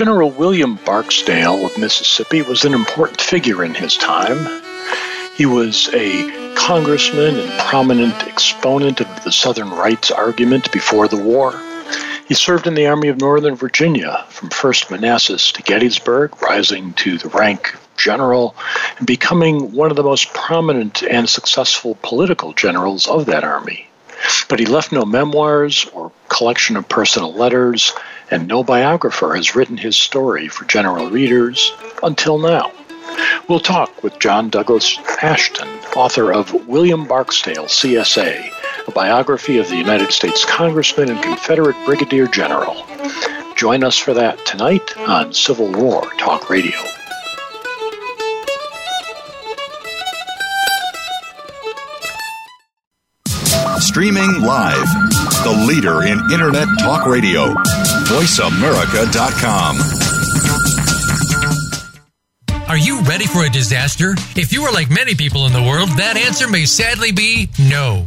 General William Barksdale of Mississippi was an important figure in his time. He was a congressman and prominent exponent of the Southern rights argument before the war. He served in the Army of Northern Virginia from 1st Manassas to Gettysburg, rising to the rank of general and becoming one of the most prominent and successful political generals of that army. But he left no memoirs or collection of personal letters, and no biographer has written his story for general readers until now. We'll talk with John Douglas Ashton, author of William Barksdale, CSA, a biography of the United States Congressman and Confederate Brigadier General. Join us for that tonight on Civil War Talk Radio. Streaming live, the leader in Internet Talk Radio, VoiceAmerica.com. Are you ready for a disaster? If you are like many people in the world, that answer may sadly be no.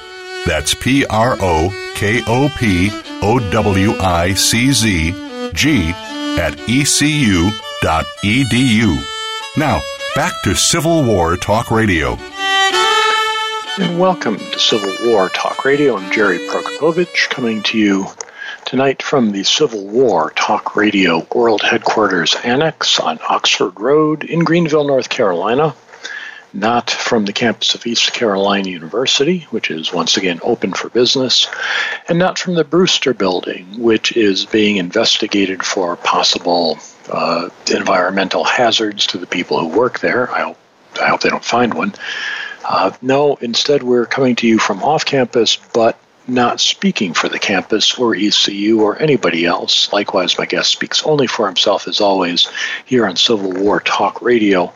That's P R O K O P O W I C Z G at ecu.edu. Now, back to Civil War Talk Radio. And welcome to Civil War Talk Radio. I'm Jerry Prokopowicz coming to you tonight from the Civil War Talk Radio World Headquarters Annex on Oxford Road in Greenville, North Carolina not from the campus of East Carolina University, which is once again open for business, and not from the Brewster Building, which is being investigated for possible uh, environmental hazards to the people who work there. I hope, I hope they don't find one. Uh, no, instead, we're coming to you from off campus, but not speaking for the campus or ECU or anybody else. Likewise, my guest speaks only for himself, as always, here on Civil War Talk Radio.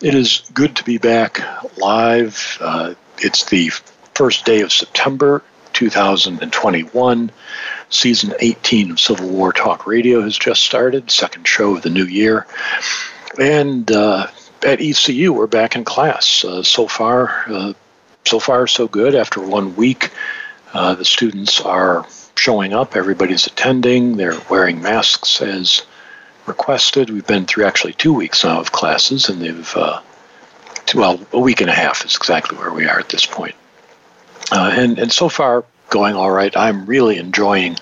It is good to be back live. Uh, it's the first day of September 2021. Season 18 of Civil War Talk Radio has just started, second show of the new year. And uh, at ECU, we're back in class. Uh, so far, uh, so far, so good. After one week, uh, the students are showing up, everybody's attending, they're wearing masks as requested. We've been through actually two weeks now of classes, and they've, uh, two, well, a week and a half is exactly where we are at this point. Uh, and, and so far, going all right. I'm really enjoying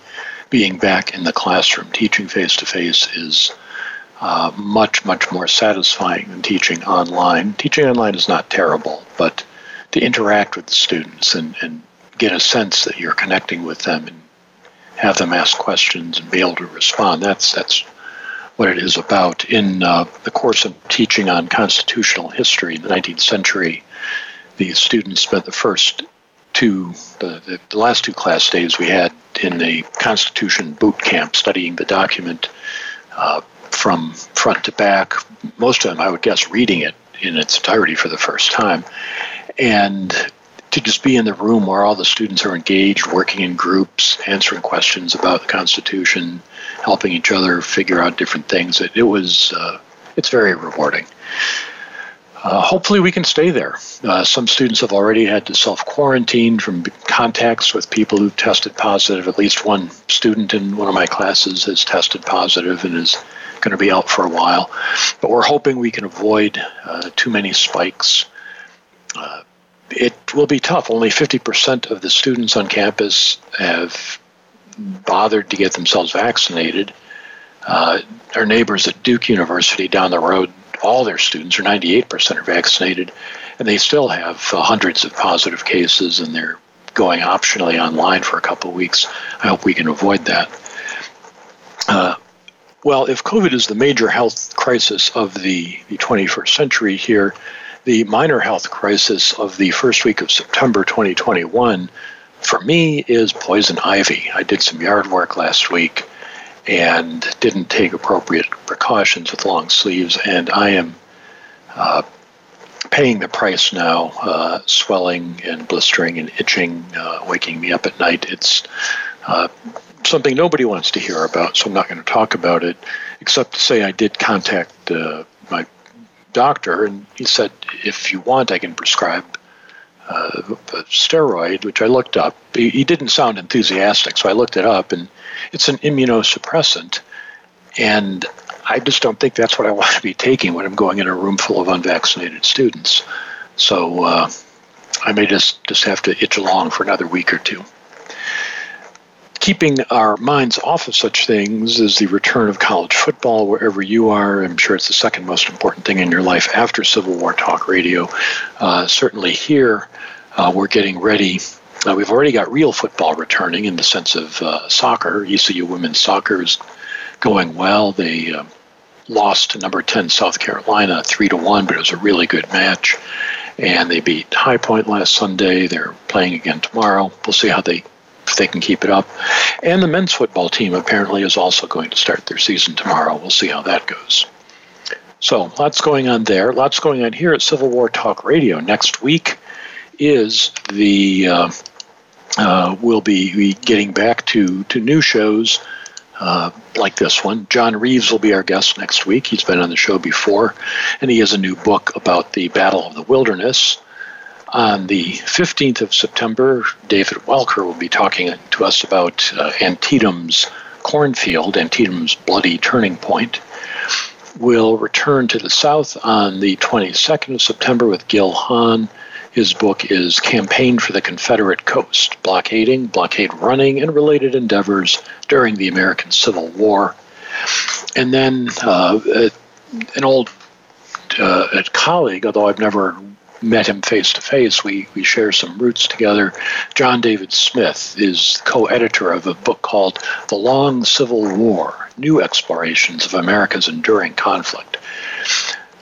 being back in the classroom. Teaching face to face is uh, much, much more satisfying than teaching online. Teaching online is not terrible, but to interact with the students and, and get a sense that you're connecting with them and have them ask questions and be able to respond. That's that's what it is about. In uh, the course of teaching on constitutional history in the 19th century, the students spent the first two, the, the, the last two class days we had in a Constitution boot camp studying the document uh, from front to back. Most of them, I would guess, reading it in its entirety for the first time. And to just be in the room where all the students are engaged, working in groups, answering questions about the Constitution, helping each other figure out different things. It, it was uh, it's very rewarding. uh, hopefully, we can stay there. Uh, some students have already had to self quarantine from contacts with people who've tested positive. At least one student in one of my classes has tested positive and is going to be out for a while. But we're hoping we can avoid uh, too many spikes. It will be tough. Only 50% of the students on campus have bothered to get themselves vaccinated. Uh, our neighbors at Duke University down the road all their students, or 98%, are vaccinated, and they still have uh, hundreds of positive cases, and they're going optionally online for a couple of weeks. I hope we can avoid that. Uh, well, if COVID is the major health crisis of the, the 21st century here, the minor health crisis of the first week of September 2021 for me is poison ivy. I did some yard work last week and didn't take appropriate precautions with long sleeves, and I am uh, paying the price now, uh, swelling and blistering and itching, uh, waking me up at night. It's uh, something nobody wants to hear about, so I'm not going to talk about it, except to say I did contact uh, doctor, and he said, if you want, I can prescribe uh, a steroid, which I looked up. He, he, didn't sound enthusiastic, so I looked it up, and it's an immunosuppressant. And I just don't think that's what I want to be taking when I'm going in a room full of unvaccinated students. So uh, I may just, just have to itch along for another week or two. Keeping our minds off of such things is the return of college football wherever you are. I'm sure it's the second most important thing in your life after Civil War Talk Radio. Uh, certainly here, uh, we're getting ready uh, we've already got real football returning in the sense of uh, soccer. ECU women's soccer is going well. They uh, lost to number 10 South Carolina 3 to 1, but it was a really good match. And they beat High Point last Sunday. They're playing again tomorrow. We'll see how they if they can keep it up. And the men's football team apparently is also going to start their season tomorrow. We'll see how that goes. So, lots going on there. Lots going on here at Civil War Talk Radio. Next week is the uh, uh, we'll be, getting back to, to new shows uh, like this one. John Reeves will be our guest next week. He's been on the show before, and he has a new book about the Battle of the Wilderness. On the 15th of September, David Welker will be talking to us about uh, Antietam's cornfield, Antietam's bloody turning point. We'll return to the South on the 22nd of September with Gil Hahn his book is Campaign for the Confederate Coast Blockading, Blockade Running, and Related Endeavors During the American Civil War. And then uh, an old uh, colleague, although I've never met him face to face, we, we share some roots together. John David Smith is co editor of a book called The Long Civil War New Explorations of America's Enduring Conflict.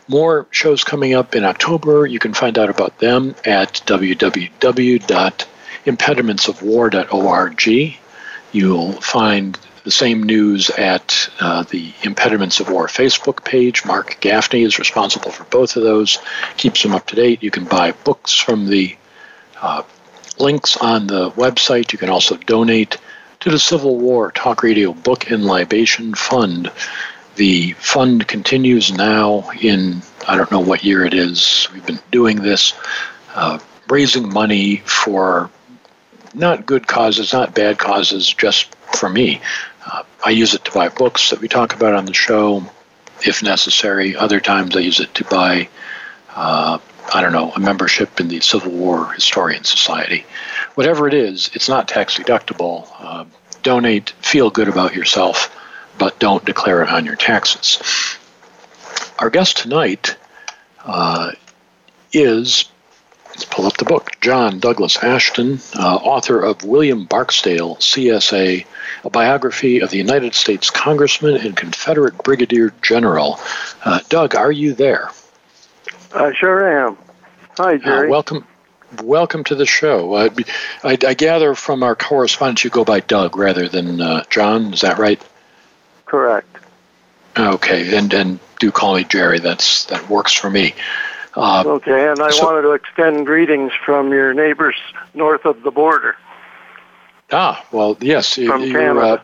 More shows coming up in October. You can find out about them at www.impedimentsofwar.org. You'll find the same news at uh, the Impediments of War Facebook page. Mark Gaffney is responsible for both of those, keeps them up to date. You can buy books from the uh, links on the website. You can also donate to the Civil War Talk Radio Book and Libation Fund. The fund continues now in, I don't know what year it is. We've been doing this, uh, raising money for not good causes, not bad causes, just for me. Uh, I use it to buy books that we talk about on the show, if necessary. Other times I use it to buy, uh, I don't know, a membership in the Civil War Historian Society. Whatever it is, it's not tax deductible. Uh, donate, feel good about yourself but don't declare it on your taxes. Our guest tonight uh, is, let's pull up the book, John Douglas Ashton, uh, author of William Barksdale, CSA, a biography of the United States Congressman and Confederate Brigadier General. Uh, Doug, are you there? I sure am. Hi, uh, Jerry. welcome. Welcome to the show. I, I, I, gather from our correspondence you go by Doug rather than uh, John. Is that right? Correct. Okay, and and do call me Jerry. That's that works for me. Uh, okay, and I so, wanted to extend greetings from your neighbors north of the border. Ah, well, yes. From Canada. Uh,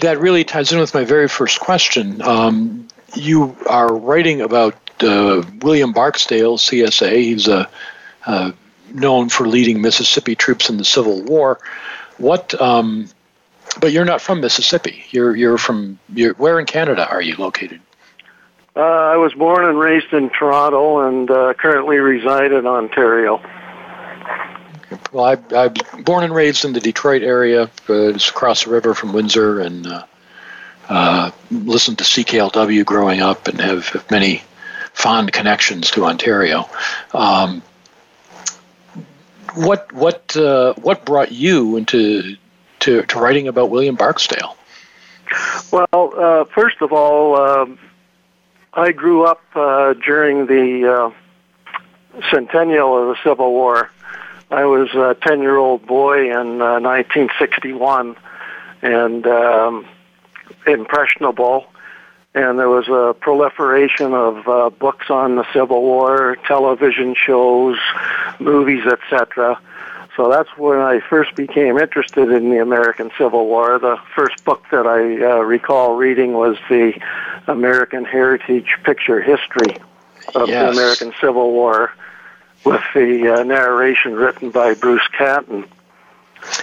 that really ties in with my very first question. Um, you are writing about uh, William Barksdale, CSA. He's a uh, known for leading Mississippi troops in the Civil War. What? Um, but you're not from Mississippi. You're you're from. You're, where in Canada are you located? Uh, I was born and raised in Toronto and uh, currently reside in Ontario. Well, I, I was born and raised in the Detroit area, uh, just across the river from Windsor, and uh, uh, listened to CKLW growing up and have, have many fond connections to Ontario. Um, what what uh, what brought you into to, to writing about William Barksdale? Well, uh, first of all, um, I grew up uh, during the uh, centennial of the Civil War. I was a 10 year old boy in uh, 1961 and um, impressionable. And there was a proliferation of uh, books on the Civil War, television shows, movies, etc. So that's when I first became interested in the American Civil War. The first book that I uh, recall reading was the American Heritage Picture History of Yes. the American Civil War with the uh, narration written by Bruce Catton.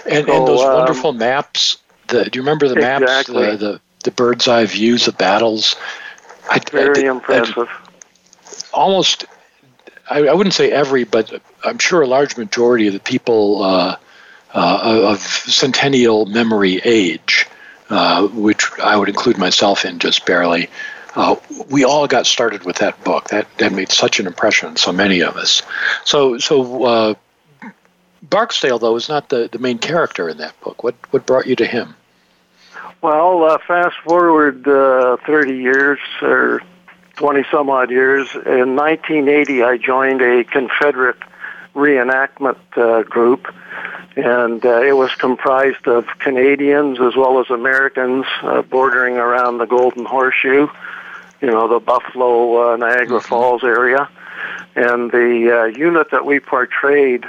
And, So, and those um, wonderful maps. The, do you remember the maps? Exactly. The, the the bird's eye views of battles. I, Very I- I- impressive. almost I, I wouldn't say every, but I'm sure a large majority of the people uh, uh, of centennial memory age, uh, which I would include myself in just barely, uh, we all got started with that book. That that made such an impression on so many of us. So so uh, Barksdale though is not the, the main character in that book. What what brought you to him? Well, uh, fast forward uh, 30 years or 20 some odd years. In 1980, I joined a Confederate reenactment uh, group, and uh, it was comprised of Canadians as well as Americans uh, bordering around the Golden Horseshoe, you know, the Buffalo, uh, Niagara Falls area. And the uh, unit that we portrayed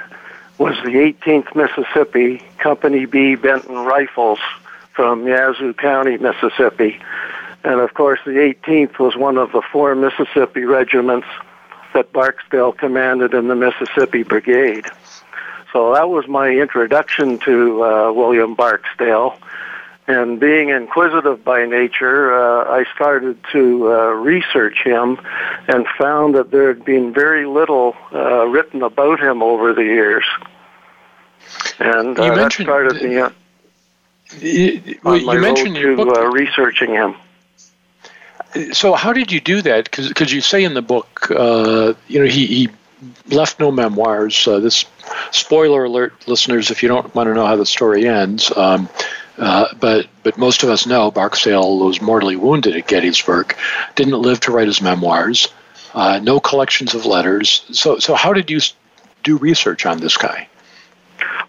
was the 18th Mississippi Company B Benton Rifles from Yazoo County, Mississippi. And of course, the 18th was one of the four Mississippi regiments that Barksdale commanded in the Mississippi Brigade. So that was my introduction to uh, William Barksdale. And being inquisitive by nature, uh, I started to uh, research him and found that there had been very little uh, written about him over the years. And You uh, that started me on You, well, my mentioned road to book. uh, researching him. So how did you do that? Because you say in the book, uh, you know, he, he left no memoirs. Uh, this spoiler alert, listeners, if you don't want to know how the story ends. Um, uh, but but most of us know Barksdale was mortally wounded at Gettysburg, didn't live to write his memoirs, uh, no collections of letters. So so how did you do research on this guy?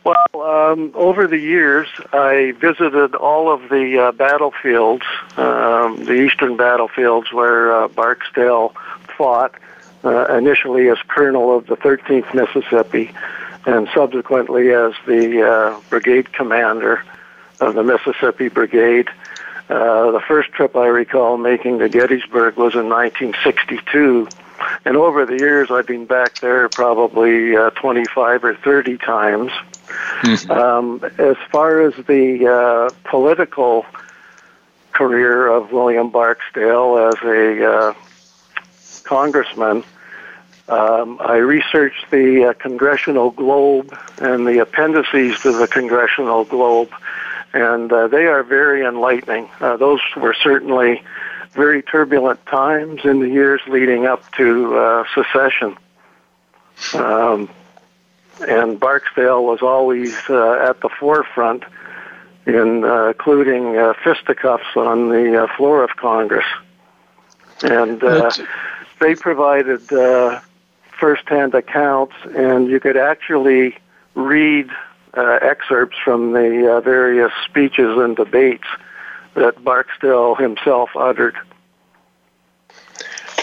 Well, um, over the years, I visited all of the uh, battlefields, um, the eastern battlefields where uh, Barksdale fought, uh, initially as colonel of the 13th Mississippi, and subsequently as the uh, brigade commander of the Mississippi Brigade. Uh, the first trip I recall making to Gettysburg was in 1962. And over the years, I've been back there probably uh, 25 or 30 times. Um, as far as the uh, political career of William Barksdale as a uh, congressman, um, I researched the uh, Congressional Globe and the appendices to the Congressional Globe, and uh, they are very enlightening. Uh, those were certainly very turbulent times in the years leading up to uh, secession. Um, and Barksdale was always uh, at the forefront in uh, including uh, fisticuffs on the uh, floor of Congress. And uh, they provided uh, firsthand accounts, and you could actually read uh, excerpts from the uh, various speeches and debates that Barksdale himself uttered.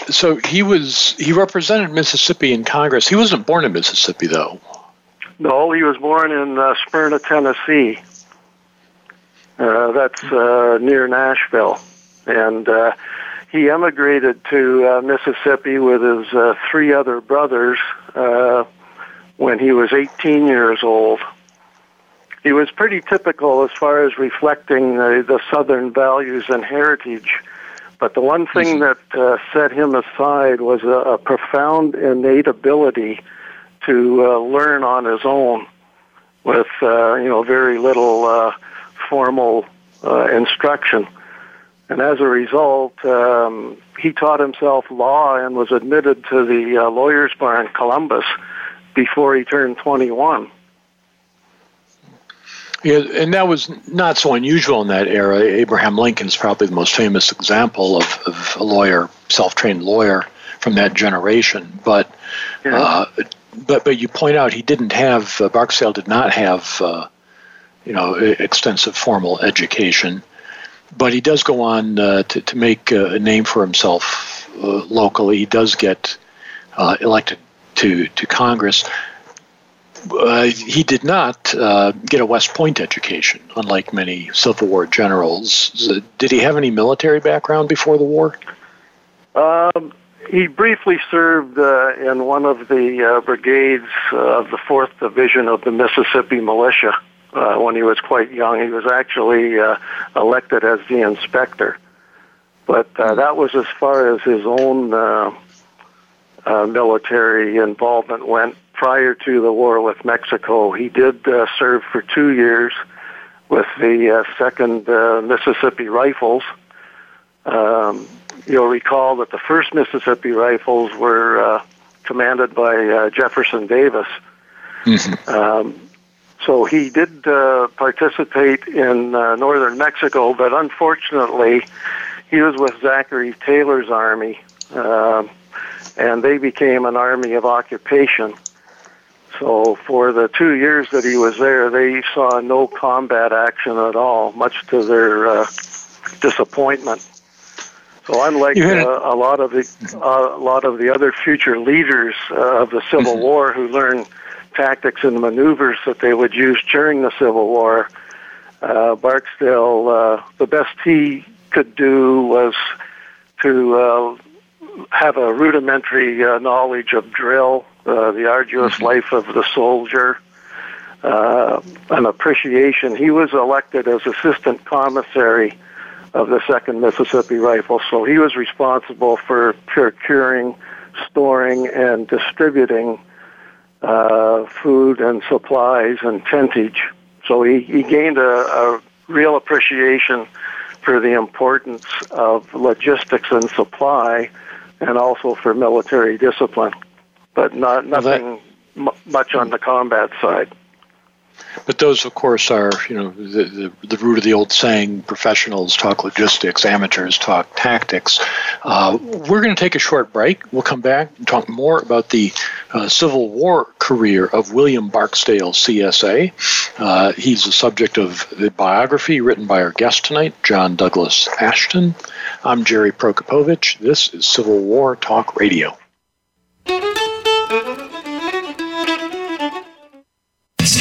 So he was he represented Mississippi in Congress. He wasn't born in Mississippi though. No, he was born in uh, Smyrna, Tennessee. Uh, that's uh, near Nashville, and uh, he emigrated to uh, Mississippi with his uh, three other brothers uh, when he was 18 years old. He was pretty typical as far as reflecting the, the Southern values and heritage. But the one thing that uh, set him aside was a, a profound innate ability to uh, learn on his own with, uh, you know, very little uh, formal uh, instruction. And as a result, um, he taught himself law and was admitted to the uh, Lawyers Bar in Columbus before he turned 21. Yeah, and that was not so unusual in that era. Abraham Lincoln is probably the most famous example of, of a lawyer, self-trained lawyer from that generation. But yeah. uh, but but you point out he didn't have uh, Barksdale did not have uh, you know extensive formal education, but he does go on uh, to to make a name for himself uh, locally. He does get uh, elected to to Congress uh, he did not uh, get a West Point education, unlike many Civil War generals. Did he have any military background before the war? Um, he briefly served uh, in one of the uh, brigades of the 4th Division of the Mississippi Militia uh, when he was quite young. He was actually uh, elected as the inspector. But that was as far as his own military involvement went prior to the war with Mexico. He did uh, serve for two years with the uh, Second uh, Mississippi Rifles. Um, you'll recall that the first Mississippi Rifles were uh, commanded by uh, Jefferson Davis. Mm-hmm. Um, so he did uh, participate in uh, northern Mexico, but unfortunately, he was with Zachary Taylor's army, uh, and they became an army of occupation. So for the two years that he was there, they saw no combat action at all, much to their uh, disappointment. So unlike uh, a lot of the uh, a lot of the other future leaders uh, of the Civil mm-hmm. War who learned tactics and maneuvers that they would use during the Civil War, uh, Barksdale, uh, the best he could do was to uh, have a rudimentary uh, knowledge of drill, uh, the arduous mm-hmm. life of the soldier, uh, an appreciation. He was elected as assistant commissary of the Second Mississippi Rifle, so he was responsible for procuring, storing, and distributing uh, food and supplies and tentage. So he, he gained a, a real appreciation for the importance of logistics and supply and also for military discipline, but not nothing well, that, much on the combat side. But those, of course, are you know the, the, the, root of the old saying: professionals talk logistics, amateurs talk tactics. Uh, we're going to take a short break. We'll come back and talk more about the uh, Civil War career of William Barksdale, CSA. Uh, he's the subject of the biography written by our guest tonight, John Douglas Ashton. I'm Jerry Prokopowicz. This is Civil War Talk Radio.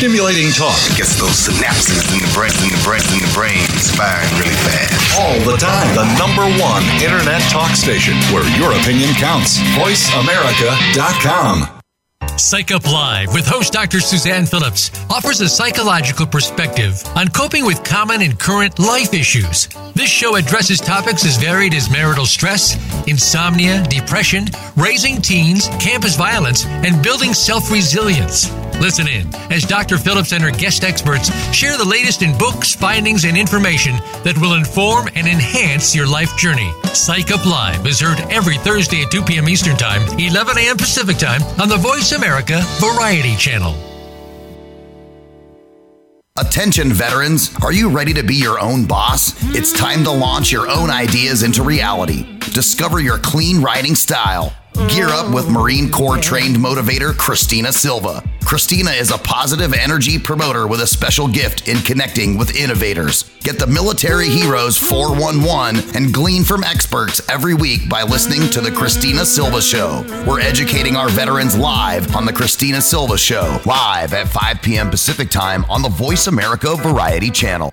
Stimulating talk gets those synapses in the brain, in the brain, in the brain firing really fast. All the time. The number one internet talk station where your opinion counts. VoiceAmerica.com. Psych Up Live with host Dr. Suzanne Phillips offers a psychological perspective on coping with common and current life issues. This show addresses topics as varied as marital stress, insomnia, depression, raising teens, campus violence, and building self resilience. Listen in as Dr. Phillips and her guest experts share the latest in books, findings, and information that will inform and enhance your life journey. Psych Up Live is heard every Thursday at 2 p.m. Eastern Time, 11 a.m. Pacific Time on the Voice America Variety Channel. Attention, veterans. Are you ready to be your own boss? It's time to launch your own ideas into reality. Discover your clean writing style Gear up with Marine Corps trained motivator Christina Silva. Christina is a positive energy promoter with a special gift in connecting with innovators. Get the Military Heroes 411 and glean from experts every week by listening to The Christina Silva Show. We're educating our veterans live on The Christina Silva Show, live at 5 p.m. Pacific Time on the Voice America Variety Channel.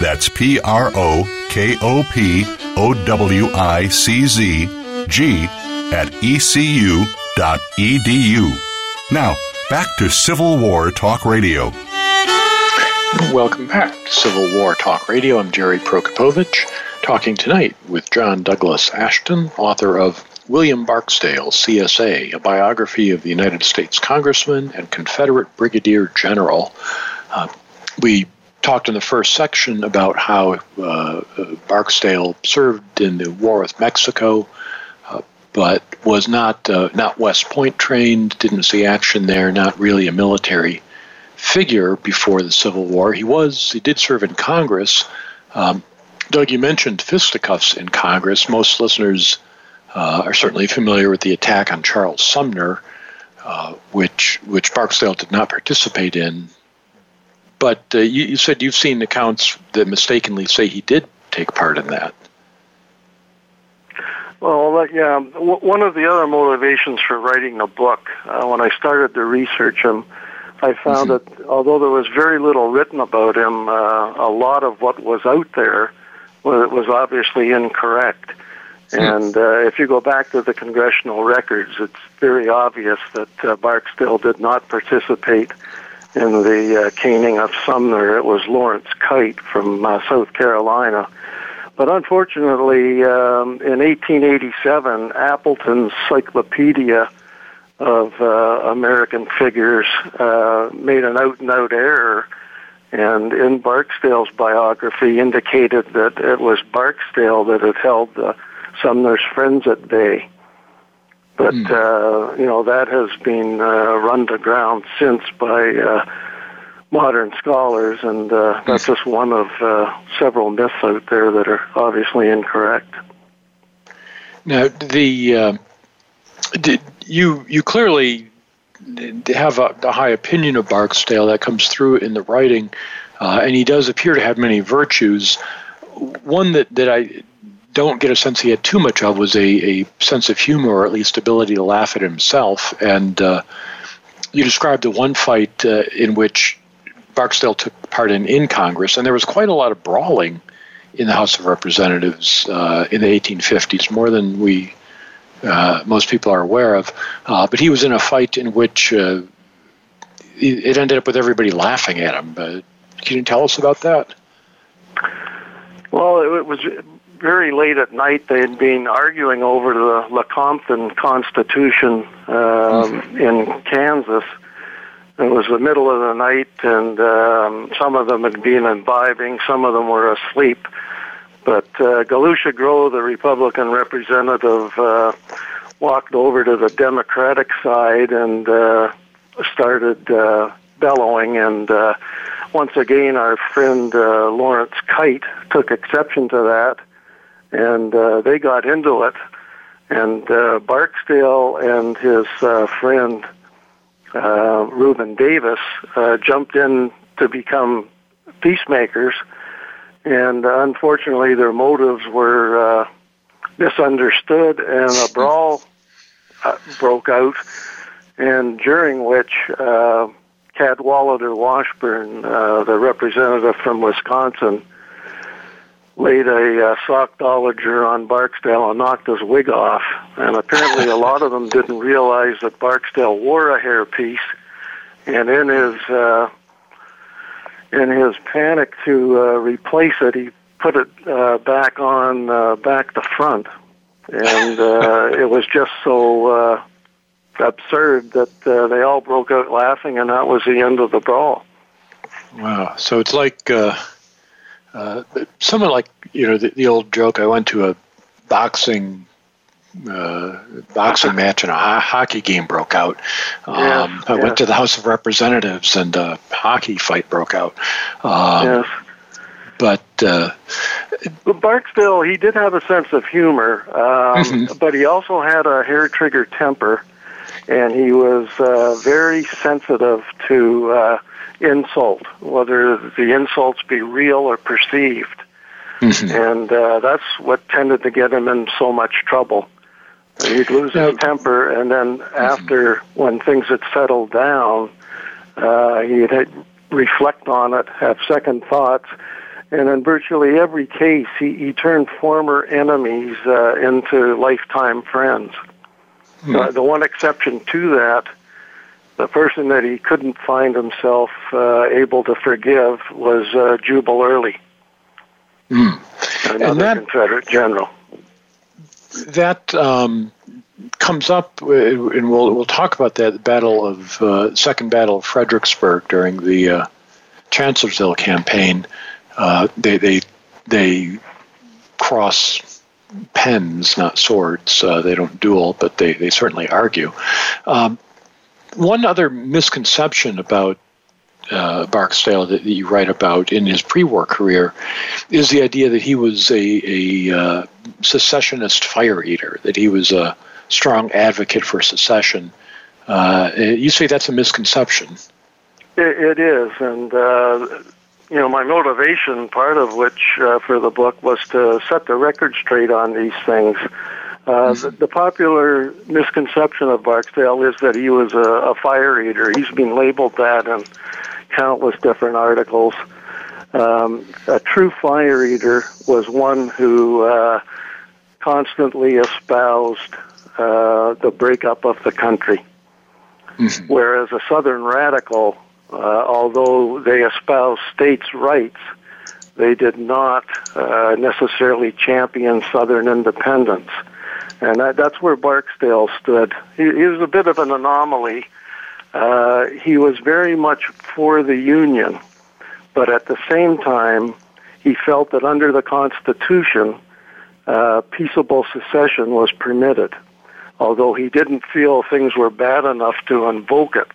That's P R O K O P O W I C Z G at ecu.edu. Now, back to Civil War Talk Radio. Welcome back to Civil War Talk Radio. I'm Jerry Prokopowicz, talking tonight with John Douglas Ashton, author of William Barksdale, CSA, a biography of the United States Congressman and Confederate Brigadier General. Uh, we talked in the first section about how uh, Barksdale served in the war with Mexico, uh, but was not uh, not West Point trained, didn't see action there, not really a military figure before the Civil War. He was he did serve in Congress. Um, Doug, you mentioned fisticuffs in Congress. Most listeners uh, are certainly familiar with the attack on Charles Sumner, uh, which which Barksdale did not participate in. But uh, you, you, said you've seen accounts that mistakenly say he did take part in that. Well, yeah, one of the other motivations for writing the book, uh, when I started to research him, I found mm-hmm. that although there was very little written about him, uh, a lot of what was out there was, was obviously incorrect. Hmm. And uh, if you go back to the congressional records, it's very obvious that uh, Barksdale did not participate in the uh, caning of Sumner. It was Lawrence Keitt from uh, South Carolina. But unfortunately, um, in 1887, Appleton's Cyclopedia of uh, American figures uh, made an out and out error. And in Barksdale's biography, indicated that it was Barksdale that had held the Sumner's friends at bay. But mm. uh, you know that has been uh, run to ground since by uh, modern scholars, and uh, that's just one of uh, several myths out there that are obviously incorrect. Now, the uh, did you you clearly have a, a, high opinion of Barksdale that comes through in the writing, uh, and he does appear to have many virtues. One that, that I don't get a sense he had too much of was a, a sense of humor, or at least ability to laugh at himself. And uh, you described the one fight uh, in which Barksdale took part in in Congress, and there was quite a lot of brawling in the House of Representatives uh, in the 1850s, more than we uh, most people are aware of. Uh, but he was in a fight in which uh, it ended up with everybody laughing at him. can you tell us about that? Well, it was very late at night, they had been arguing over the Lecompton Constitution um, in Kansas. It was the middle of the night, and um, some of them had been imbibing, some of them were asleep. But uh, Galusha Grow, the Republican representative, uh, walked over to the Democratic side and uh, started uh, bellowing. And uh, once again, our friend uh, Lawrence Keitt took exception to that and uh, they got into it. And uh, Barksdale and his uh, friend uh, Reuben Davis uh, jumped in to become peacemakers, and uh, unfortunately, their motives were uh, misunderstood, and a brawl uh, broke out. And during which uh, Cadwallader Washburn, uh, the representative from Wisconsin, laid a uh, sockdolager on Barksdale and knocked his wig off. And apparently, a lot of them didn't realize that Barksdale wore a hairpiece. And in his uh, in his panic to uh, replace it, he put it uh, back on uh, back to front, and uh, it was just so uh, absurd that uh, they all broke out laughing, and that was the end of the brawl. Wow! So it's like. Uh uh, somewhat like you know the, the, old joke. I went to a boxing uh, boxing match and a ho- hockey game broke out. Um, yeah, I yeah. went to the House of Representatives and a hockey fight broke out. Um, yes. But Uh, Barksdale, he did have a sense of humor, um, mm-hmm. but he also had a hair trigger temper, and he was uh, very sensitive to uh, insult, whether the insults be real or perceived. Mm-hmm. And uh, that's what tended to get him in so much trouble. He'd lose his temper, and then mm-hmm. after, when things had settled down, uh, he'd reflect on it, have second thoughts, and in virtually every case, he, he turned former enemies uh, into lifetime friends. Mm-hmm. Uh, the one exception to that, the person that he couldn't find himself uh, able to forgive was uh, Jubal Early, mm. another and that, Confederate general that um, comes up, uh, and we'll we'll talk about that the battle of uh, second battle of Fredericksburg during the uh, Chancellorsville campaign. Uh, they they they cross pens, not swords. Uh, they don't duel, but they they certainly argue. Um, one other misconception about uh, Barksdale that you write about in his pre-war career is the idea that he was a, a uh, secessionist fire eater, that he was a strong advocate for secession. Uh, you say that's a misconception. it, it is, and uh, you know my motivation, part of which uh, for the book, was to set the record straight on these things. Uh, the, the, popular misconception of Barksdale is that he was a, a fire eater. He's been labeled that, in countless different articles. Um, a true fire eater was one who uh, constantly espoused uh, the breakup of the country, mm-hmm. whereas a Southern radical, uh, although they espoused states' rights, they did not uh, necessarily champion Southern independence. And that, that's where Barksdale stood. He, he was a bit of an anomaly uh, he was very much for the Union, but at the same time, he felt that under the Constitution, uh, peaceable secession was permitted, although he didn't feel things were bad enough to invoke it.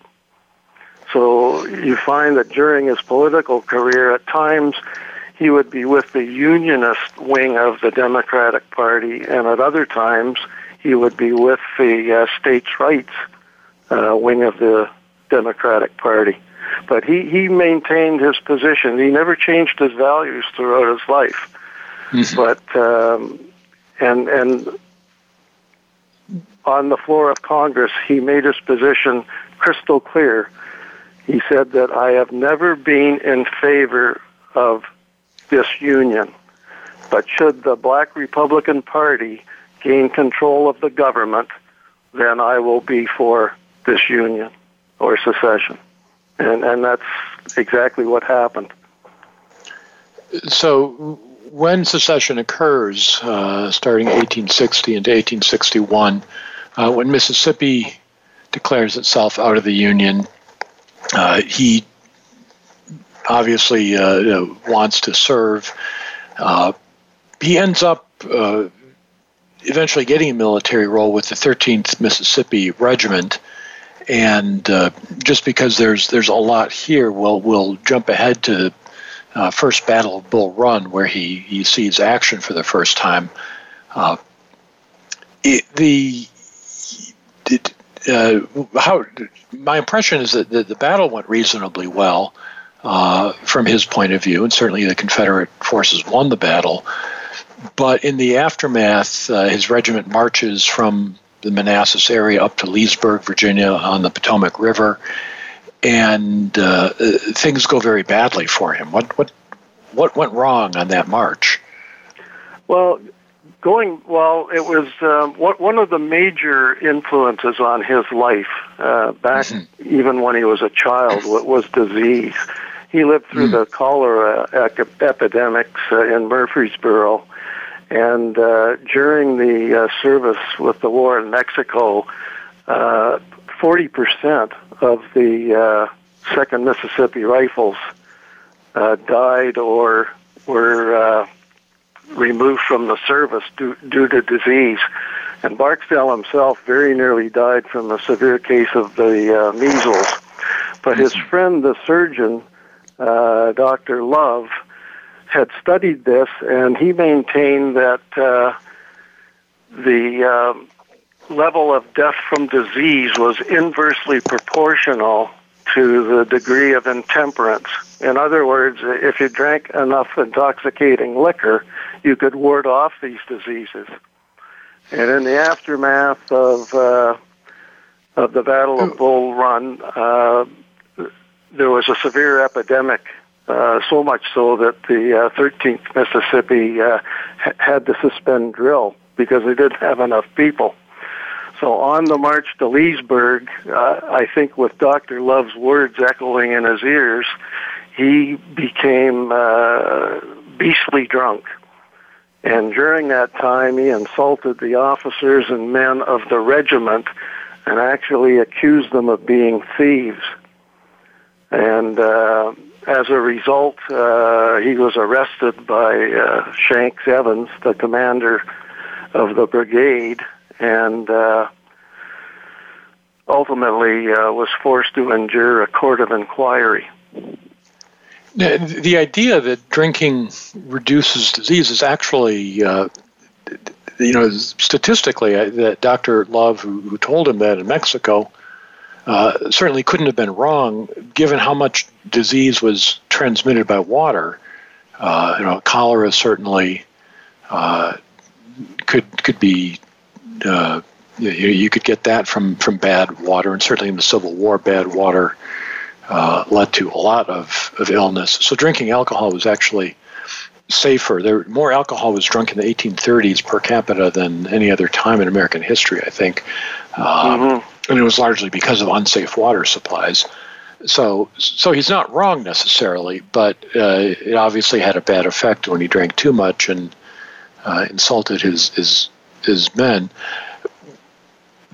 So you find that during his political career, at times he would be with the Unionist wing of the Democratic Party, and at other times he would be with the uh, states' rights uh, wing of the Democratic Party. But he, he maintained his position. He never changed his values throughout his life. Mm-hmm. But um, and and on the floor of Congress, he made his position crystal clear. He said that I have never been in favor of this union, but should the Black Republican Party gain control of the government, then I will be for disunion or secession. And, and that's exactly what happened. So when secession occurs, uh, starting 1860 into 1861, uh, when Mississippi declares itself out of the Union, uh, he obviously uh, you know, wants to serve. Uh, he ends up uh, eventually getting a military role with the 13th Mississippi Regiment, and uh, just because there's there's a lot here, we'll we'll jump ahead to uh, first battle of Bull Run, where he he sees action for the first time. Uh, it, the how my impression is that the, the battle went reasonably well uh, from his point of view, and certainly the Confederate forces won the battle. But in the aftermath, uh, his regiment marches from the Manassas area up to Leesburg, Virginia, on the Potomac River, and uh, things go very badly for him. What what what went wrong on that march? Well, going well, it was um, what, one of the major influences on his life uh, back mm-hmm. even when he was a child was disease. He lived through mm-hmm. the cholera epidemics uh, in Murfreesboro and uh, during the uh, service with the war in Mexico, uh, 40% of the uh, Second Mississippi Rifles uh, died or were uh, removed from the service due, due to disease. And Barksdale himself very nearly died from a severe case of the uh, measles. But his friend, the surgeon, uh, Dr. Love, had studied this, and he maintained that uh, the uh, level of death from disease was inversely proportional to the degree of intemperance. In other words, if you drank enough intoxicating liquor, you could ward off these diseases. And in the aftermath of uh, of the Battle of Bull Run, uh, there was a severe epidemic. Uh, so much so that the uh, 13th Mississippi uh, had to suspend drill because they didn't have enough people. So on the march to Leesburg, uh, I think with Dr. Love's words echoing in his ears, he became uh, beastly drunk. And during that time, he insulted the officers and men of the regiment and actually accused them of being thieves. And uh, as a result, uh, he was arrested by uh, Shanks Evans, the commander of the brigade, and uh, ultimately uh, was forced to endure a court of inquiry. The idea that drinking reduces disease is actually, uh, you know, statistically, uh, that Dr. Love, who, who, told him that in Mexico, uh, certainly couldn't have been wrong, given how much disease was transmitted by water. Uh, you know, cholera certainly uh, could could be uh, you, you, could get that from from bad water, and certainly in the Civil War, bad water uh, led to a lot of, of illness. So drinking alcohol was actually safer. There more alcohol was drunk in the 1830s per capita than any other time in American history, I think, um, mm-hmm. And it was largely because of unsafe water supplies. So, so he's not wrong necessarily, but uh, it obviously had a bad effect when he drank too much and uh, insulted his his his men.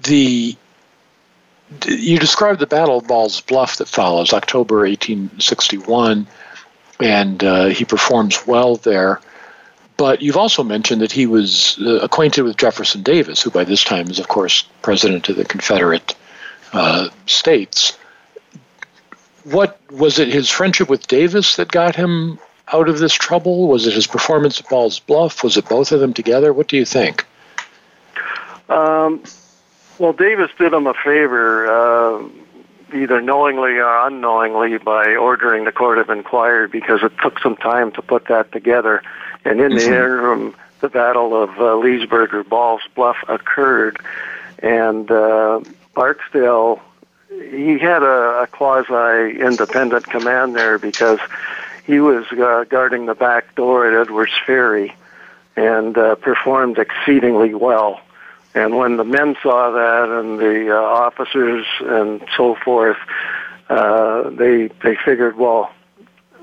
The you described the Battle of Ball's Bluff that follows October 1861, and uh, he performs well there. But you've also mentioned that he was uh, acquainted with Jefferson Davis, who by this time is, of course, president of the Confederate uh, States. What was it? His friendship with Davis that got him out of this trouble? Was it his performance at Ball's Bluff? Was it both of them together? What do you think? Um, well, Davis did him a favor, uh, either knowingly or unknowingly, by ordering the court of inquiry because it took some time to put that together. And in mm-hmm. the interim, the Battle of uh, Leesburg or Ball's Bluff occurred, and uh, Barksdale he had a, a quasi independent command there because he was uh, guarding the back door at Edwards Ferry and uh, performed exceedingly well. And when the men saw that, and the uh, officers and so forth, uh, they they figured, well,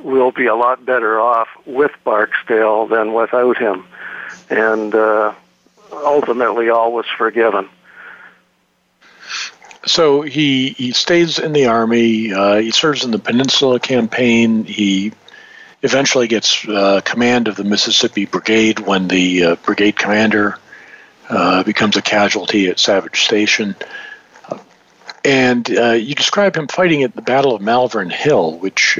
we'll be a lot better off with Barksdale than without him, and uh, ultimately all was forgiven. So he he stays in the army. Uh, he serves in the Peninsula Campaign. He eventually gets uh, command of the Mississippi Brigade when the uh, brigade commander uh, becomes a casualty at Savage Station. and uh, you describe him fighting at the Battle of Malvern Hill, which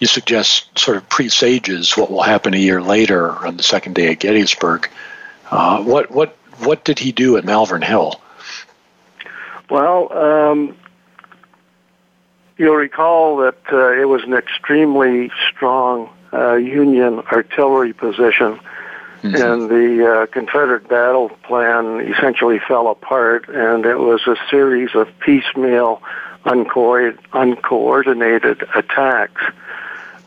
you suggest sort of presages what will happen a year later on the second day at Gettysburg. Uh, what what what did he do at Malvern Hill? Well, um, you'll recall that uh, it was an extremely strong uh, Union artillery position Mm-hmm. And the uh, Confederate battle plan essentially fell apart, and it was a series of piecemeal, unco- uncoordinated attacks.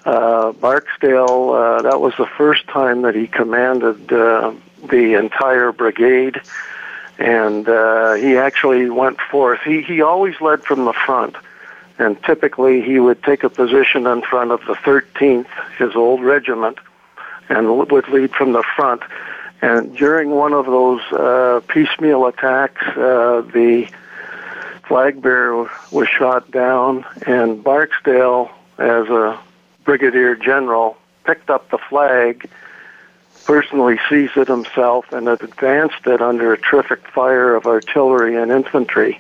Uh, Barksdale, uh, that was the first time that he commanded uh, the entire brigade, and uh, he actually went forth. He, he always led from the front, and typically he would take a position in front of the 13th, his old regiment, and would lead from the front. And during one of those uh, piecemeal attacks, uh, the flag bearer was shot down, and Barksdale, as a brigadier general, picked up the flag, personally seized it himself, and advanced it under a terrific fire of artillery and infantry.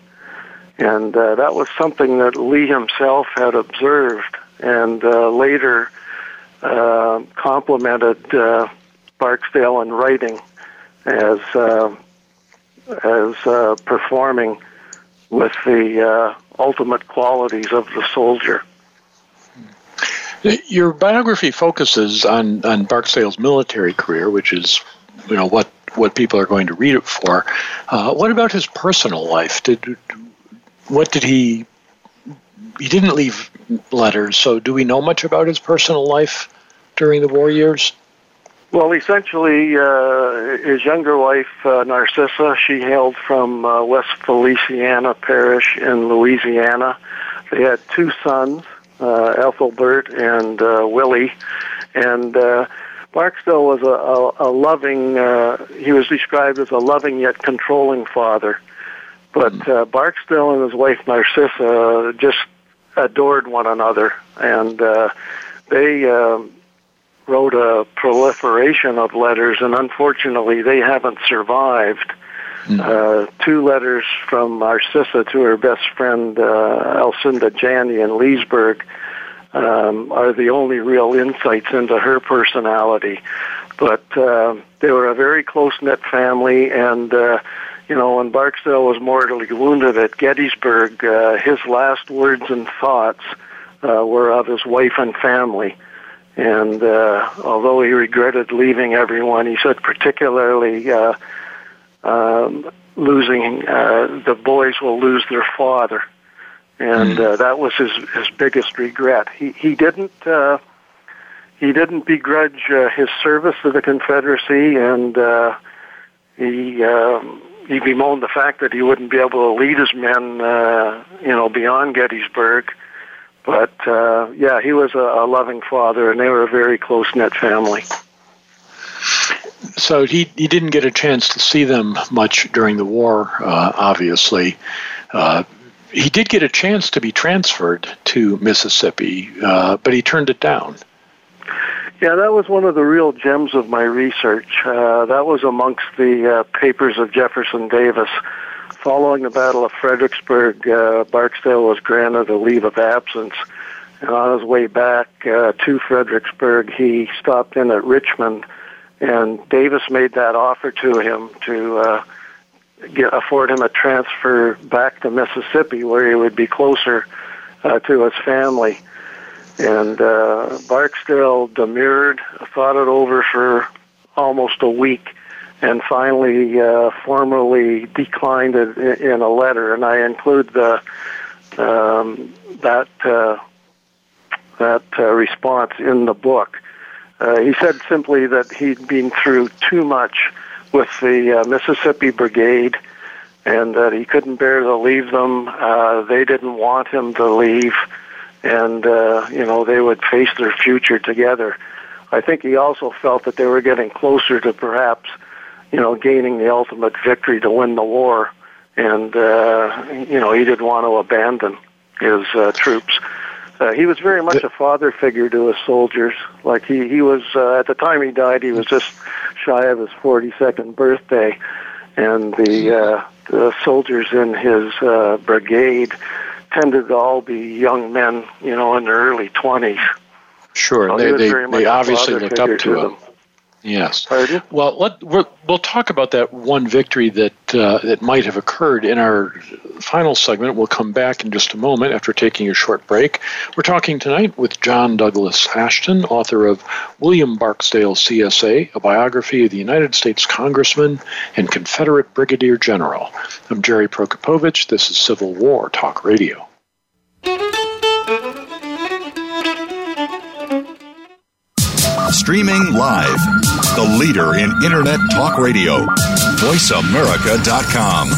And uh, that was something that Lee himself had observed, and uh, later uh, complimented uh, Barksdale in writing as uh, as uh, performing with the uh, ultimate qualities of the soldier. Your biography focuses on, on Barksdale's military career, which is, you know, what, what people are going to read it for. Uh, what about his personal life? Did what did he? He didn't leave letters, so do we know much about his personal life during the war years? Well, essentially, uh, his younger wife, uh, Narcissa, she hailed from uh, West Feliciana Parish in Louisiana. They had two sons, uh, Ethelbert and uh, Willie, and uh, Barksdale was a, a, a loving. Uh, he was described as a loving yet controlling father. But hmm. uh, Barksdale and his wife Narcissa just adored one another, and uh, they. Uh, wrote a proliferation of letters, and unfortunately, they haven't survived. Mm. Uh, two letters from Narcissa to her best friend uh, Alcinda Janney in Leesburg um, are the only real insights into her personality. But uh, they were a very close knit family, and uh, you know, when Barksdale was mortally wounded at Gettysburg, uh, his last words and thoughts uh, were of his wife and family. And uh, although he regretted leaving everyone, he said particularly uh, um, losing uh, the boys will lose their father, and uh, that was his his biggest regret. He he didn't uh, he didn't begrudge uh, his service to the Confederacy, and uh, he. Um, he bemoaned the fact that he wouldn't be able to lead his men, uh, you know, beyond Gettysburg. But uh, yeah, he was a, a loving father, and they were a very close knit family. So he he didn't get a chance to see them much during the war, uh, obviously. Uh, he did get a chance to be transferred to Mississippi, uh, but he turned it down. Yeah, that was one of the real gems of my research. Uh, that was amongst the uh, papers of Jefferson Davis. Following the Battle of Fredericksburg, uh, Barksdale was granted a leave of absence. And on his way back to Fredericksburg, he stopped in at Richmond, and Davis made that offer to him to uh, get, afford him a transfer back to Mississippi, where he would be closer uh, to his family. And uh, Barksdale demurred, thought it over for almost a week, and finally uh, formally declined it in a letter. And I include the um, that uh, that uh, response in the book. Uh, he said simply that he'd been through too much with the uh, Mississippi Brigade, and that he couldn't bear to leave them. Uh, they didn't want him to leave, and uh, you know they would face their future together. I think he also felt that they were getting closer to perhaps you know, gaining the ultimate victory to win the war. And, uh, you know, he didn't want to abandon his uh, troops. Uh, he was very much a father figure to his soldiers. Like he, he was, uh, at the time he died, he was just shy of his 42nd birthday. And the, uh, the soldiers in his uh, brigade tended to all be young men, you know, in their early 20s. Sure, so they, they, they obviously looked up to, to him. Yes. Pardon? Well, let, we will talk about that one victory that uh, that might have occurred in our final segment. We'll come back in just a moment after taking a short break. We're talking tonight with John Douglas Ashton, author of William Barksdale, CSA, a biography of the United States Congressman and Confederate Brigadier General. I'm Jerry Prokopowicz. This is Civil War Talk Radio. Streaming live. The leader in Internet talk radio. VoiceAmerica.com.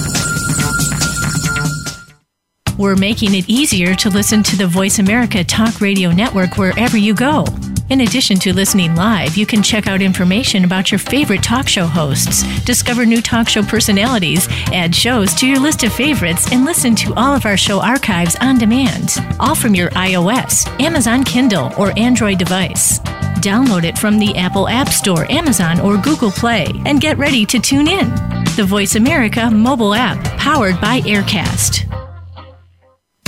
We're making it easier to listen to the Voice America Talk Radio Network wherever you go. In addition to listening live, you can check out information about your favorite talk show hosts, discover new talk show personalities, add shows to your list of favorites, and listen to all of our show archives on demand, all from your iOS, Amazon Kindle, or Android device. Download it from the Apple App Store, Amazon, or Google Play, and get ready to tune in. The Voice America mobile app, powered by Aircast.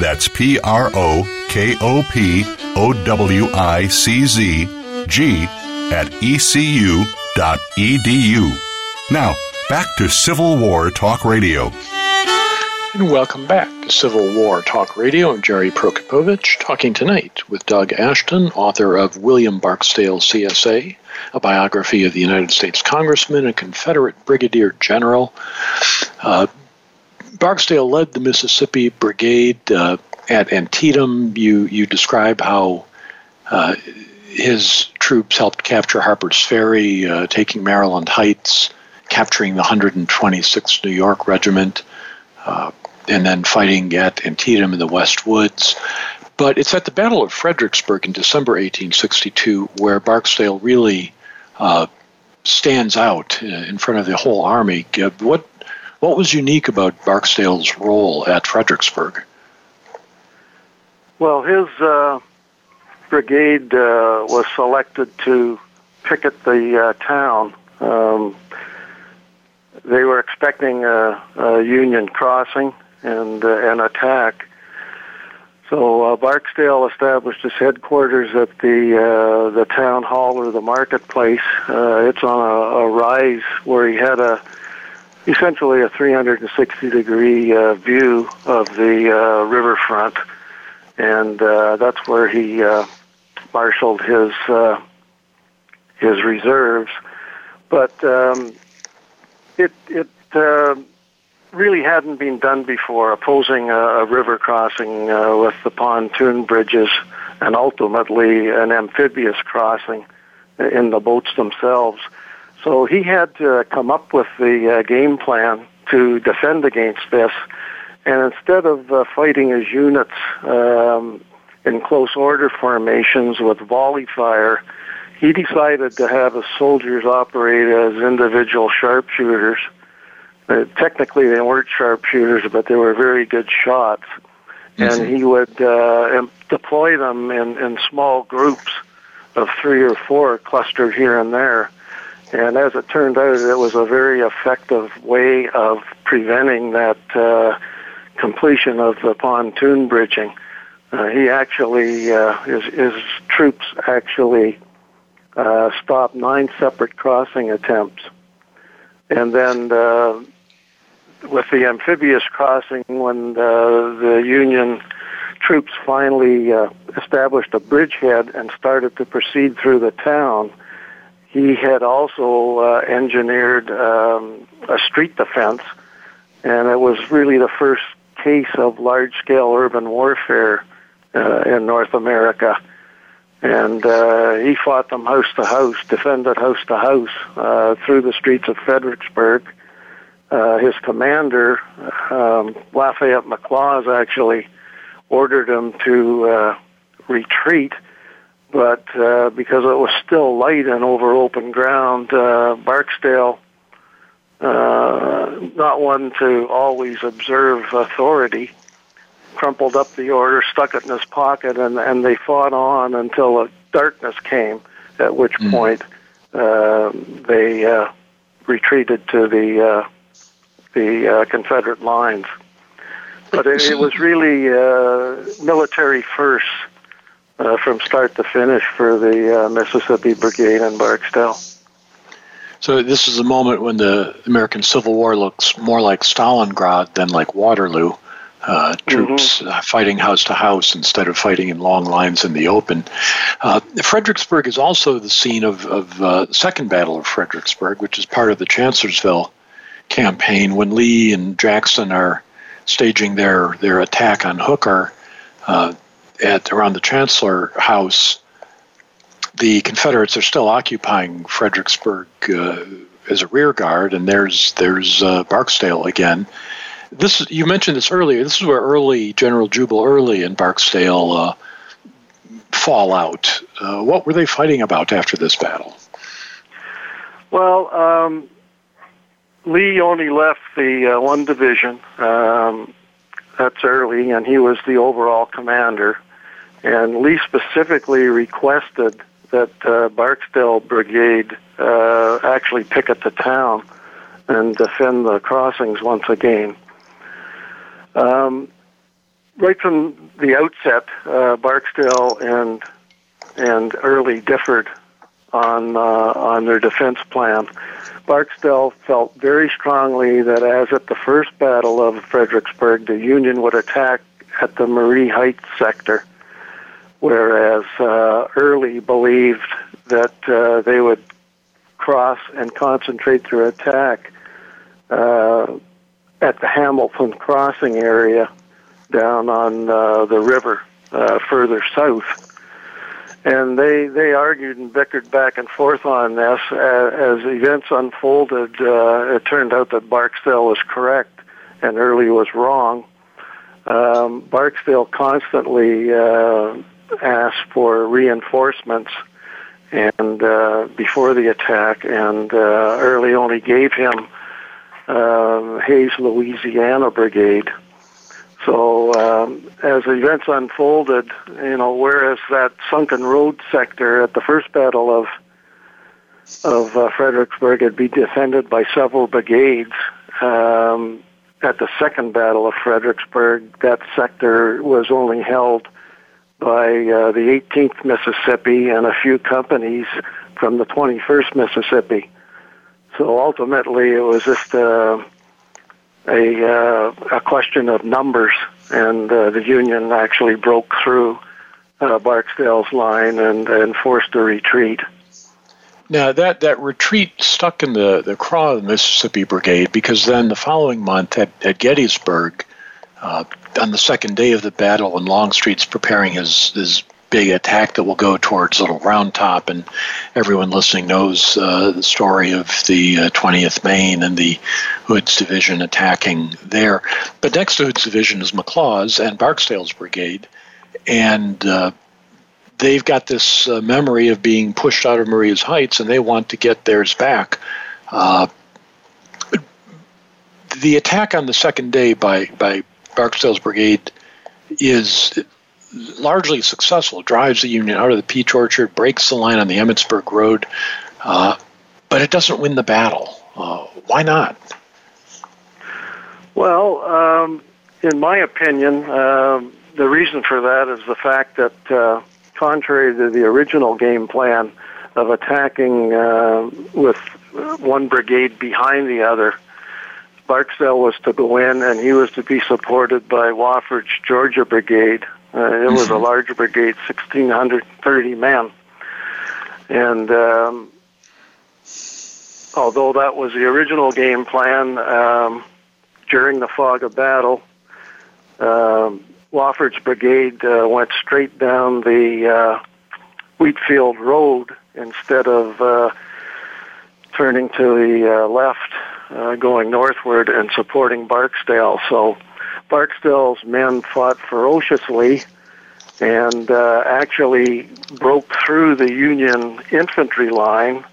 That's P R O K O P O W I C Z G at ecu.edu. Now, back to Civil War Talk Radio. And welcome back to Civil War Talk Radio. I'm Jerry Prokopowicz, talking tonight with Doug Ashton, author of William Barksdale, CSA, a biography of the United States Congressman and Confederate Brigadier General. Uh, Barksdale led the Mississippi Brigade uh, at Antietam. You, you describe how uh, his troops helped capture Harper's Ferry, uh, taking Maryland Heights, capturing the 126th New York Regiment. And then fighting at Antietam in the West Woods. But it's at the Battle of Fredericksburg in December 1862 where Barksdale really uh, stands out in front of the whole army. What what was unique about Barksdale's role at Fredericksburg? Well, his uh, brigade uh, was selected to picket the uh, town. Um, they were expecting a, a Union crossing and uh, an attack. So uh, Barksdale established his headquarters at the uh, the town hall or the marketplace. It's on a, a rise where he had a essentially a 360 degree uh, view of the uh, riverfront, and uh, that's where he uh, marshaled his uh, his reserves. But um, it it uh, really hadn't been done before, opposing a, a river crossing uh, with the pontoon bridges and ultimately an amphibious crossing in the boats themselves. So he had to come up with the uh, game plan to defend against this. And instead of uh, fighting his units um, in close order formations with volley fire, he decided to have his soldiers operate as individual sharpshooters uh, technically, they weren't sharpshooters, but they were very good shots. Mm-hmm. And he would uh, deploy them in, in small groups of three or four clustered here and there. And as it turned out, it was a very effective way of preventing that uh, completion of the pontoon bridging. Uh, he actually, uh, his, his troops actually uh, stopped nine separate crossing attempts. And then uh, with the amphibious crossing when uh, the Union troops finally uh, established a bridgehead and started to proceed through the town, he had also uh, engineered um, a street defense, and it was really the first case of large-scale urban warfare uh, in North America. And uh, he fought them house to house, defended house to house uh, through the streets of Fredericksburg. Uh, his commander, um, Lafayette McLaws, actually ordered him to uh, retreat, but uh, because it was still light and over open ground, uh, Barksdale, uh, not one to always observe authority, crumpled up the order, stuck it in his pocket, and, and they fought on until a darkness came, at which mm. point uh, they uh, retreated to the uh, the uh, Confederate lines. But it, it was really uh, military first uh, from start to finish for the uh, Mississippi Brigade in Barksdale. So this is a moment when the American Civil War looks more like Stalingrad than like Waterloo. uh, troops mm-hmm. uh, fighting house to house instead of fighting in long lines in the open. Uh, Fredericksburg is also the scene of, of uh, the Second Battle of Fredericksburg, which is part of the Chancellorsville campaign when Lee and Jackson are staging their, their attack on Hooker uh, at around the Chancellor House. The Confederates are still occupying Fredericksburg uh, as a rear guard, and there's there's Barksdale again this you mentioned this earlier. This is where early General Jubal Early and Barksdale uh, fall out. Uh, what were they fighting about after this battle? Well, um, Lee only left the uh, one division. Um, that's early, and he was the overall commander. And Lee specifically requested that uh, Barksdale Brigade uh, actually picket the town and defend the crossings once again. Um, right from the outset, uh, Barksdale and and Early differed on uh, on their defense plan. Barksdale felt very strongly that, as at the first battle of Fredericksburg, the Union would attack at the Marye Heights sector, whereas uh, Early believed that uh, they would cross and concentrate their attack uh, at the Hamilton Crossing area down on uh, the river uh, further south. And they, they argued and bickered back and forth on this. Uh, as events unfolded, uh, it turned out that Barksdale was correct and Early was wrong. Um, Barksdale constantly uh, asked for reinforcements and uh, before the attack, and uh, Early only gave him uh, Hays, Louisiana Brigade. So um, as events unfolded, you know, whereas that sunken road sector at the first battle of of uh, Fredericksburg had been defended by several brigades, um, at the second battle of Fredericksburg, that sector was only held by uh, the 18th Mississippi and a few companies from the 21st Mississippi. So ultimately, it was just uh, a uh, a question of numbers, and uh, the Union actually broke through uh, Barksdale's line and, and forced a retreat. Now that, that retreat stuck in the, the craw of the Mississippi Brigade because then the following month at, at Gettysburg, uh, on the second day of the battle, when Longstreet's preparing his, his big attack that will go towards Little Round Top, and everyone listening knows uh, the story of the uh, 20th Maine and the Hood's division attacking there. But next to Hood's division is McLaws and Barksdale's brigade, and uh, they've got this uh, memory of being pushed out of Marye's Heights, and they want to get theirs back. Uh, the attack on the second day by by Barksdale's brigade is largely successful, drives the Union out of the peach orchard, breaks the line on the Emmitsburg Road, uh, but it doesn't win the battle. Uh, why not? Well, um, in my opinion, uh, the reason for that is the fact that, uh, contrary to the original game plan of attacking uh, with one brigade behind the other, Barksdale was to go in and he was to be supported by Wofford's Georgia Brigade, uh, it was a mm-hmm. brigade, 1,630 men. And um, although that was the original game plan, um, during the fog of battle, um, Wofford's brigade uh, went straight down the uh, Wheatfield Road instead of uh, turning to the uh, left, uh, going northward and supporting Barksdale. So Barksdale's men fought ferociously and uh, actually broke through the Union infantry line,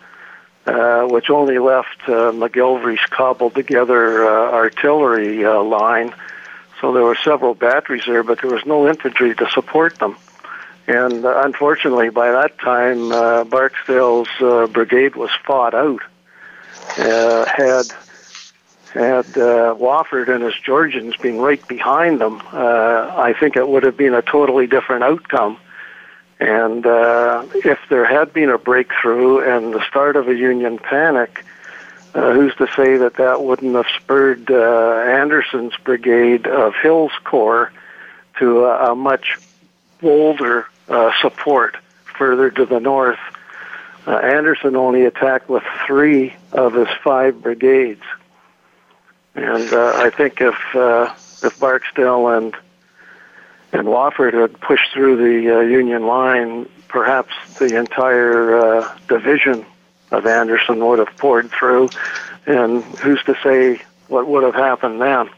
uh, which only left uh, McGilvery's cobbled together uh, artillery uh, line. So there were several batteries there, but there was no infantry to support them. And uh, unfortunately, by that time, uh, Barksdale's uh, brigade was fought out. Uh, had had uh, Wofford and his Georgians being right behind them, uh, I think it would have been a totally different outcome. And uh, if there had been a breakthrough and the start of a Union panic, uh, who's to say that that wouldn't have spurred uh, Anderson's brigade of Hill's Corps to a, a much bolder uh, support further to the north? Uh, Anderson only attacked with three of his five brigades, and uh, I think if uh, if Barksdale and and Wofford had pushed through the uh, Union line, perhaps the entire uh, division of Anderson would have poured through, and who's to say what would have happened then?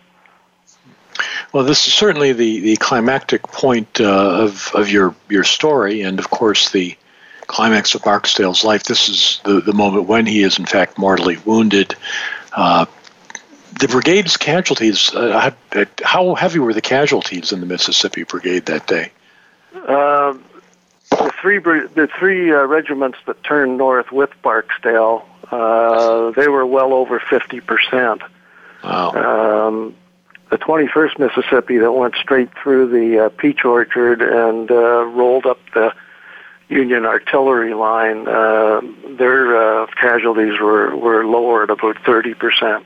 Well, this is certainly the, the climactic point uh, of, of your, your story, and of course, the climax of Barksdale's life. This is the, the moment when he is, in fact, mortally wounded. Uh, the brigade's casualties, uh, how heavy were the casualties in the Mississippi Brigade that day? Uh, the three the three uh, regiments that turned north with Barksdale, uh, they were well over fifty percent. Wow. Um, the 21st Mississippi that went straight through the uh, peach orchard and uh, rolled up the Union artillery line, uh, their uh, casualties were, were lower at about 30 percent.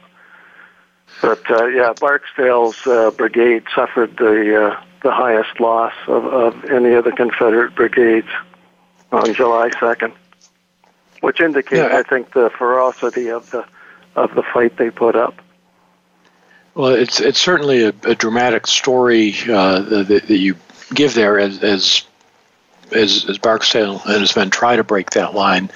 But uh, yeah, Barksdale's uh, brigade suffered the uh, the highest loss of, of any of the Confederate brigades on July 2nd, which indicates, yeah. I think, the ferocity of the of the fight they put up. Well, it's it's certainly a, a dramatic story uh, that, that, you give there as, as as as Barksdale and his men try to break that line.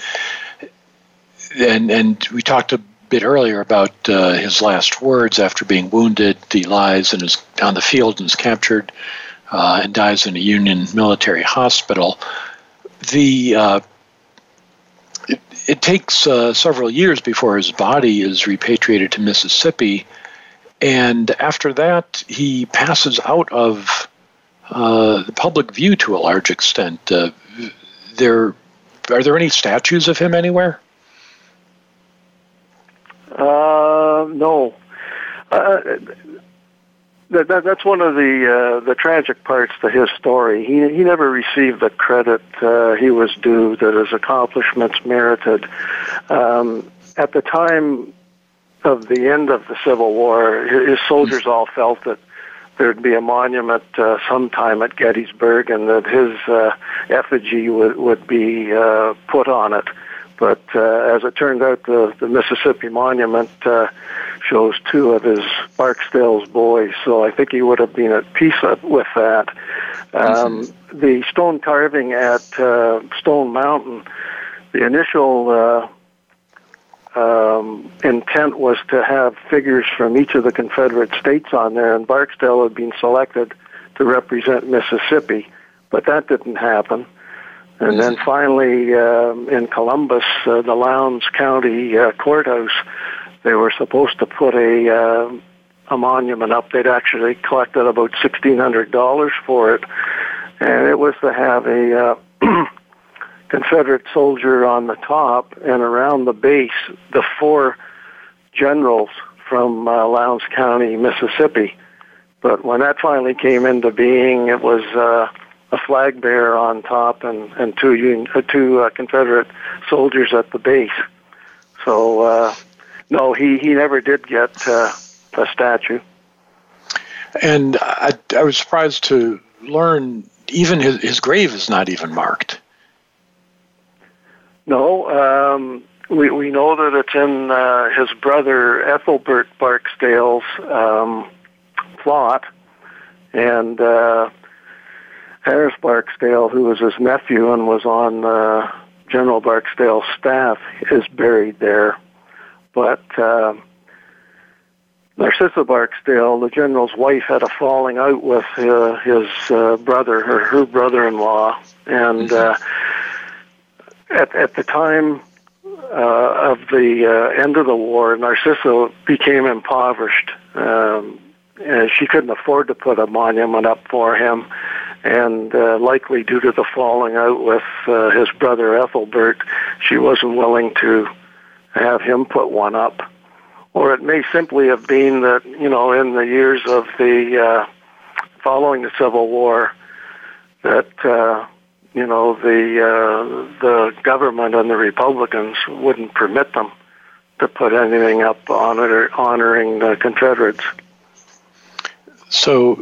And and we talked bit earlier about uh, his last words after being wounded. He lies and is on the field and is captured uh, and dies in a Union military hospital. The uh, it, it, takes uh, several years before his body is repatriated to Mississippi, and after that he passes out of uh, the public view to a large extent. Uh, there are there any statues of him anywhere? Uh, no. Uh, that, that, that's one of the uh, the tragic parts to his story. He he never received the credit uh, he was due that his accomplishments merited. Um, at the time of the end of the Civil War, his soldiers all felt that there'd be a monument uh, sometime at Gettysburg, and that his uh, effigy would would be uh, put on it. But uh, as it turned out, the, the Mississippi Monument uh, shows two of his Barksdale's boys, so I think he would have been at peace with that. Um, mm-hmm. The stone carving at uh, Stone Mountain, the initial uh, um, intent was to have figures from each of the Confederate states on there, and Barksdale had been selected to represent Mississippi, but that didn't happen. And then finally, um, in Columbus, uh, the Lowndes County uh, Courthouse, they were supposed to put a uh, a monument up. They'd actually collected about sixteen hundred dollars for it, and it was to have a uh, Confederate soldier on the top, and around the base, the four generals from uh, Lowndes County, Mississippi. But when that finally came into being, it was uh, a flag bearer on top and and two Union, uh, two uh, Confederate soldiers at the base. So uh, no, he he never did get uh, a statue. And I, I was surprised to learn even his his grave is not even marked. No, um, we we know that it's in uh, his brother Ethelbert Barksdale's um, plot, and uh, Harris Barksdale, who was his nephew and was on uh, General Barksdale's staff, is buried there. But uh, Narcissa Barksdale, the general's wife, had a falling out with uh, his uh, brother, or her brother-in-law, and uh, at at the time uh, of the uh, end of the war, Narcissa became impoverished. Um, and she couldn't afford to put a monument up for him, and uh, likely due to the falling out with uh, his brother Ethelbert, she wasn't willing to have him put one up. Or it may simply have been that, you know, in the years of the uh, following the Civil War, that uh, you know the uh, the government and the Republicans wouldn't permit them to put anything up honor, honoring the Confederates. So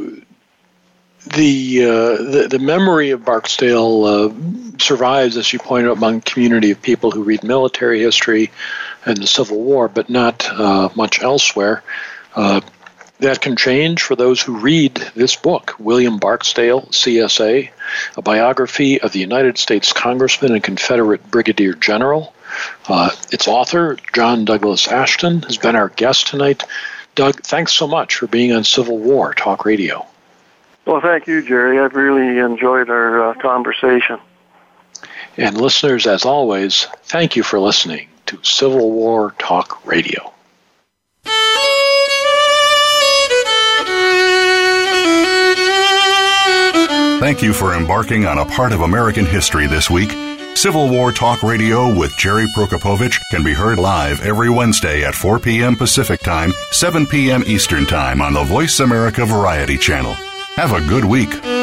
the, uh, the, the memory of Barksdale uh, survives, as you pointed out, among community of people who read military history and the Civil War, but not uh, much elsewhere. Uh, that can change for those who read this book, William Barksdale, CSA, a biography of the United States Congressman and Confederate Brigadier General. Uh, its author, John Douglas Ashton, has been our guest tonight. Doug, thanks so much for being on Civil War Talk Radio. Well, thank you, Jerry. I've really enjoyed our uh, conversation. And listeners, as always, thank you for listening to Civil War Talk Radio. Thank you for embarking on a part of American history this week. Civil War Talk Radio with Jerry Prokopowicz can be heard live every Wednesday at 4 p.m. Pacific Time, 7 p.m. Eastern Time on the Voice America Variety Channel. Have a good week.